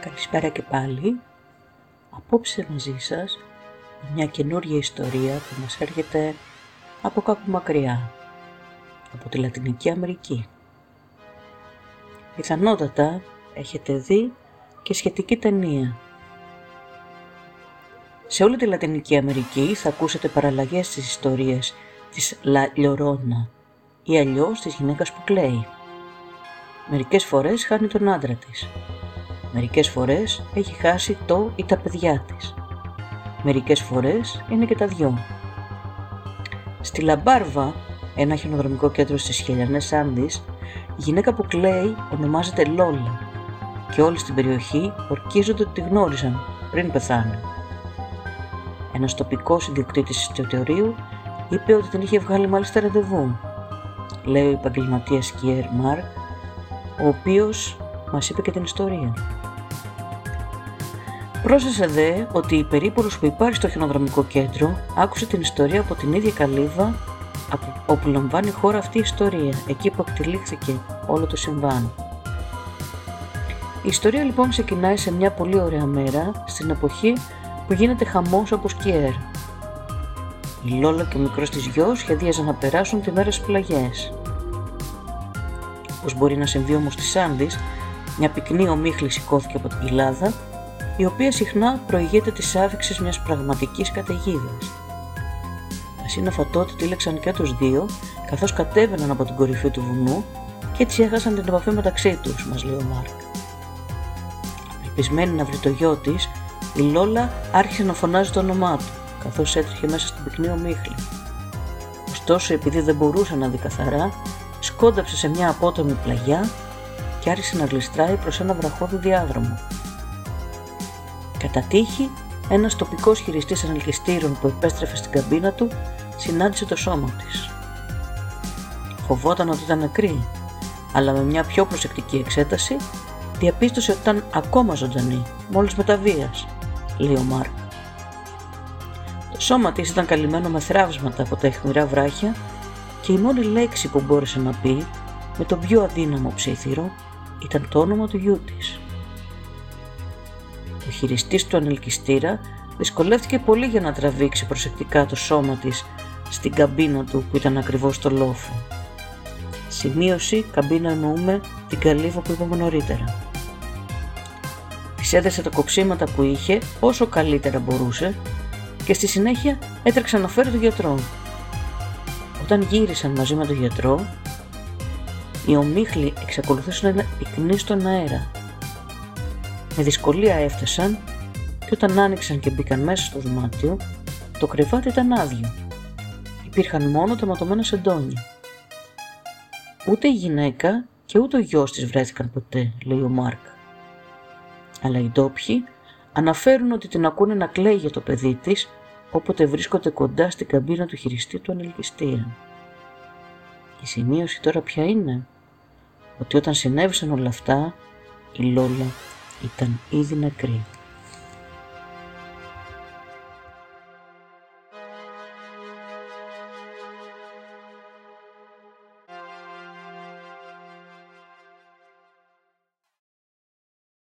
Καλησπέρα και πάλι. Απόψε μαζί σας μια καινούργια ιστορία που μας έρχεται από κάπου μακριά, από τη Λατινική Αμερική. Πιθανότατα έχετε δει και σχετική ταινία. Σε όλη τη Λατινική Αμερική θα ακούσετε παραλλαγές στις ιστορίες της Λα Λιωρώνα ή αλλιώς της γυναίκας που κλαίει. Μερικές φορές χάνει τον άντρα της. Μερικές φορές έχει χάσει το ή τα παιδιά της. Μερικές φορές είναι και τα δυο. Στη Λα Πάρβα, ένα χιονοδρομικό κέντρο στις Χιλιανές Άνδεις, η γυναίκα που κλαίει ονομάζεται Λόλα και όλοι στην περιοχή ορκίζονται ότι τη γνώριζαν πριν πεθάνει. Ένας τοπικός ιδιοκτήτης εστιατορίου είπε ότι την είχε βγάλει μάλιστα ραντεβού. Λέει ο επαγγελματίας Κιέρ Μάρκ, ο οποίος μας είπε και την ιστορία. Πρόσθεσε δε ότι η περίπολος που υπάρχει στο χιονοδρομικό κέντρο άκουσε την ιστορία από την ίδια καλύβα όπου λαμβάνει η χώρα αυτή η ιστορία, εκεί που εκτελήχθηκε όλο το συμβάν. Η ιστορία λοιπόν ξεκινάει σε μια πολύ ωραία μέρα, στην εποχή που γίνεται χαμός από σκιέρ. Η Λόλα και ο μικρός της γιος σχεδίαζαν να περάσουν τη μέρα στις πλαγιές. Πώς μπορεί να συμβεί όμως στη Σάντις, μια πυκνή ομίχλη σηκώθηκε από την κοιλάδα η οποία συχνά προηγείται της άφηξης μιας πραγματικής καταιγίδας. Τα σύννεφα τότε τήλεξαν και τους δύο, καθώς κατέβαιναν από την κορυφή του βουνού και έτσι έχασαν την επαφή μεταξύ τους, μας λέει ο Μάρκ. Απελπισμένη να βρει το γιο της, η Λόλα άρχισε να φωνάζει το όνομά του, καθώς έτρεχε μέσα στην πυκνή ομίχλη. Ωστόσο, επειδή δεν μπορούσε να δει καθαρά, σκόνταψε σε μια απότομη πλαγιά και άρχισε να γλιστράει προς ένα βραχώδη διάδρομο. Κατά τύχη, ένας τοπικός χειριστής ανελκυστήρων που επέστρεφε στην καμπίνα του συνάντησε το σώμα της. Φοβόταν ότι ήταν νεκρή, αλλά με μια πιο προσεκτική εξέταση διαπίστωσε ότι ήταν ακόμα ζωντανή, μόλις μεταβίας, λέει ο Μάρκ. Το σώμα της ήταν καλυμμένο με θράψματα από τα αιχμηρά βράχια και η μόνη λέξη που μπόρεσε να πει με τον πιο αδύναμο ψήθυρο ήταν το όνομα του γιού της. Ο χειριστής του ανελκυστήρα δυσκολεύτηκε πολύ για να τραβήξει προσεκτικά το σώμα της στην καμπίνα του που ήταν ακριβώς στο λόφο. Σημείωση, καμπίνα εννοούμε την καλύβα που είπαμε νωρίτερα. Της έδεσε τα κοψίματα που είχε όσο καλύτερα μπορούσε και στη συνέχεια έτρεξε να φέρει τον γιατρό. Όταν γύρισαν μαζί με τον γιατρό, οι ομίχλοι εξακολουθούσαν να πυκνοί στον αέρα με δυσκολία έφτασαν και όταν άνοιξαν και μπήκαν μέσα στο δωμάτιο, το κρεβάτι ήταν άδειο. Υπήρχαν μόνο τα ματωμένα σεντόνια. Ούτε η γυναίκα και ούτε ο γιος της βρέθηκαν ποτέ, λέει ο Μάρκ. Αλλά οι ντόπιοι αναφέρουν ότι την ακούνε να κλαίει για το παιδί της όποτε βρίσκονται κοντά στην καμπίνα του χειριστή του ανελκυστήρα. Η σημείωση τώρα ποια είναι, ότι όταν συνέβησαν όλα αυτά, η Λόλα ήταν ήδη νεκρή.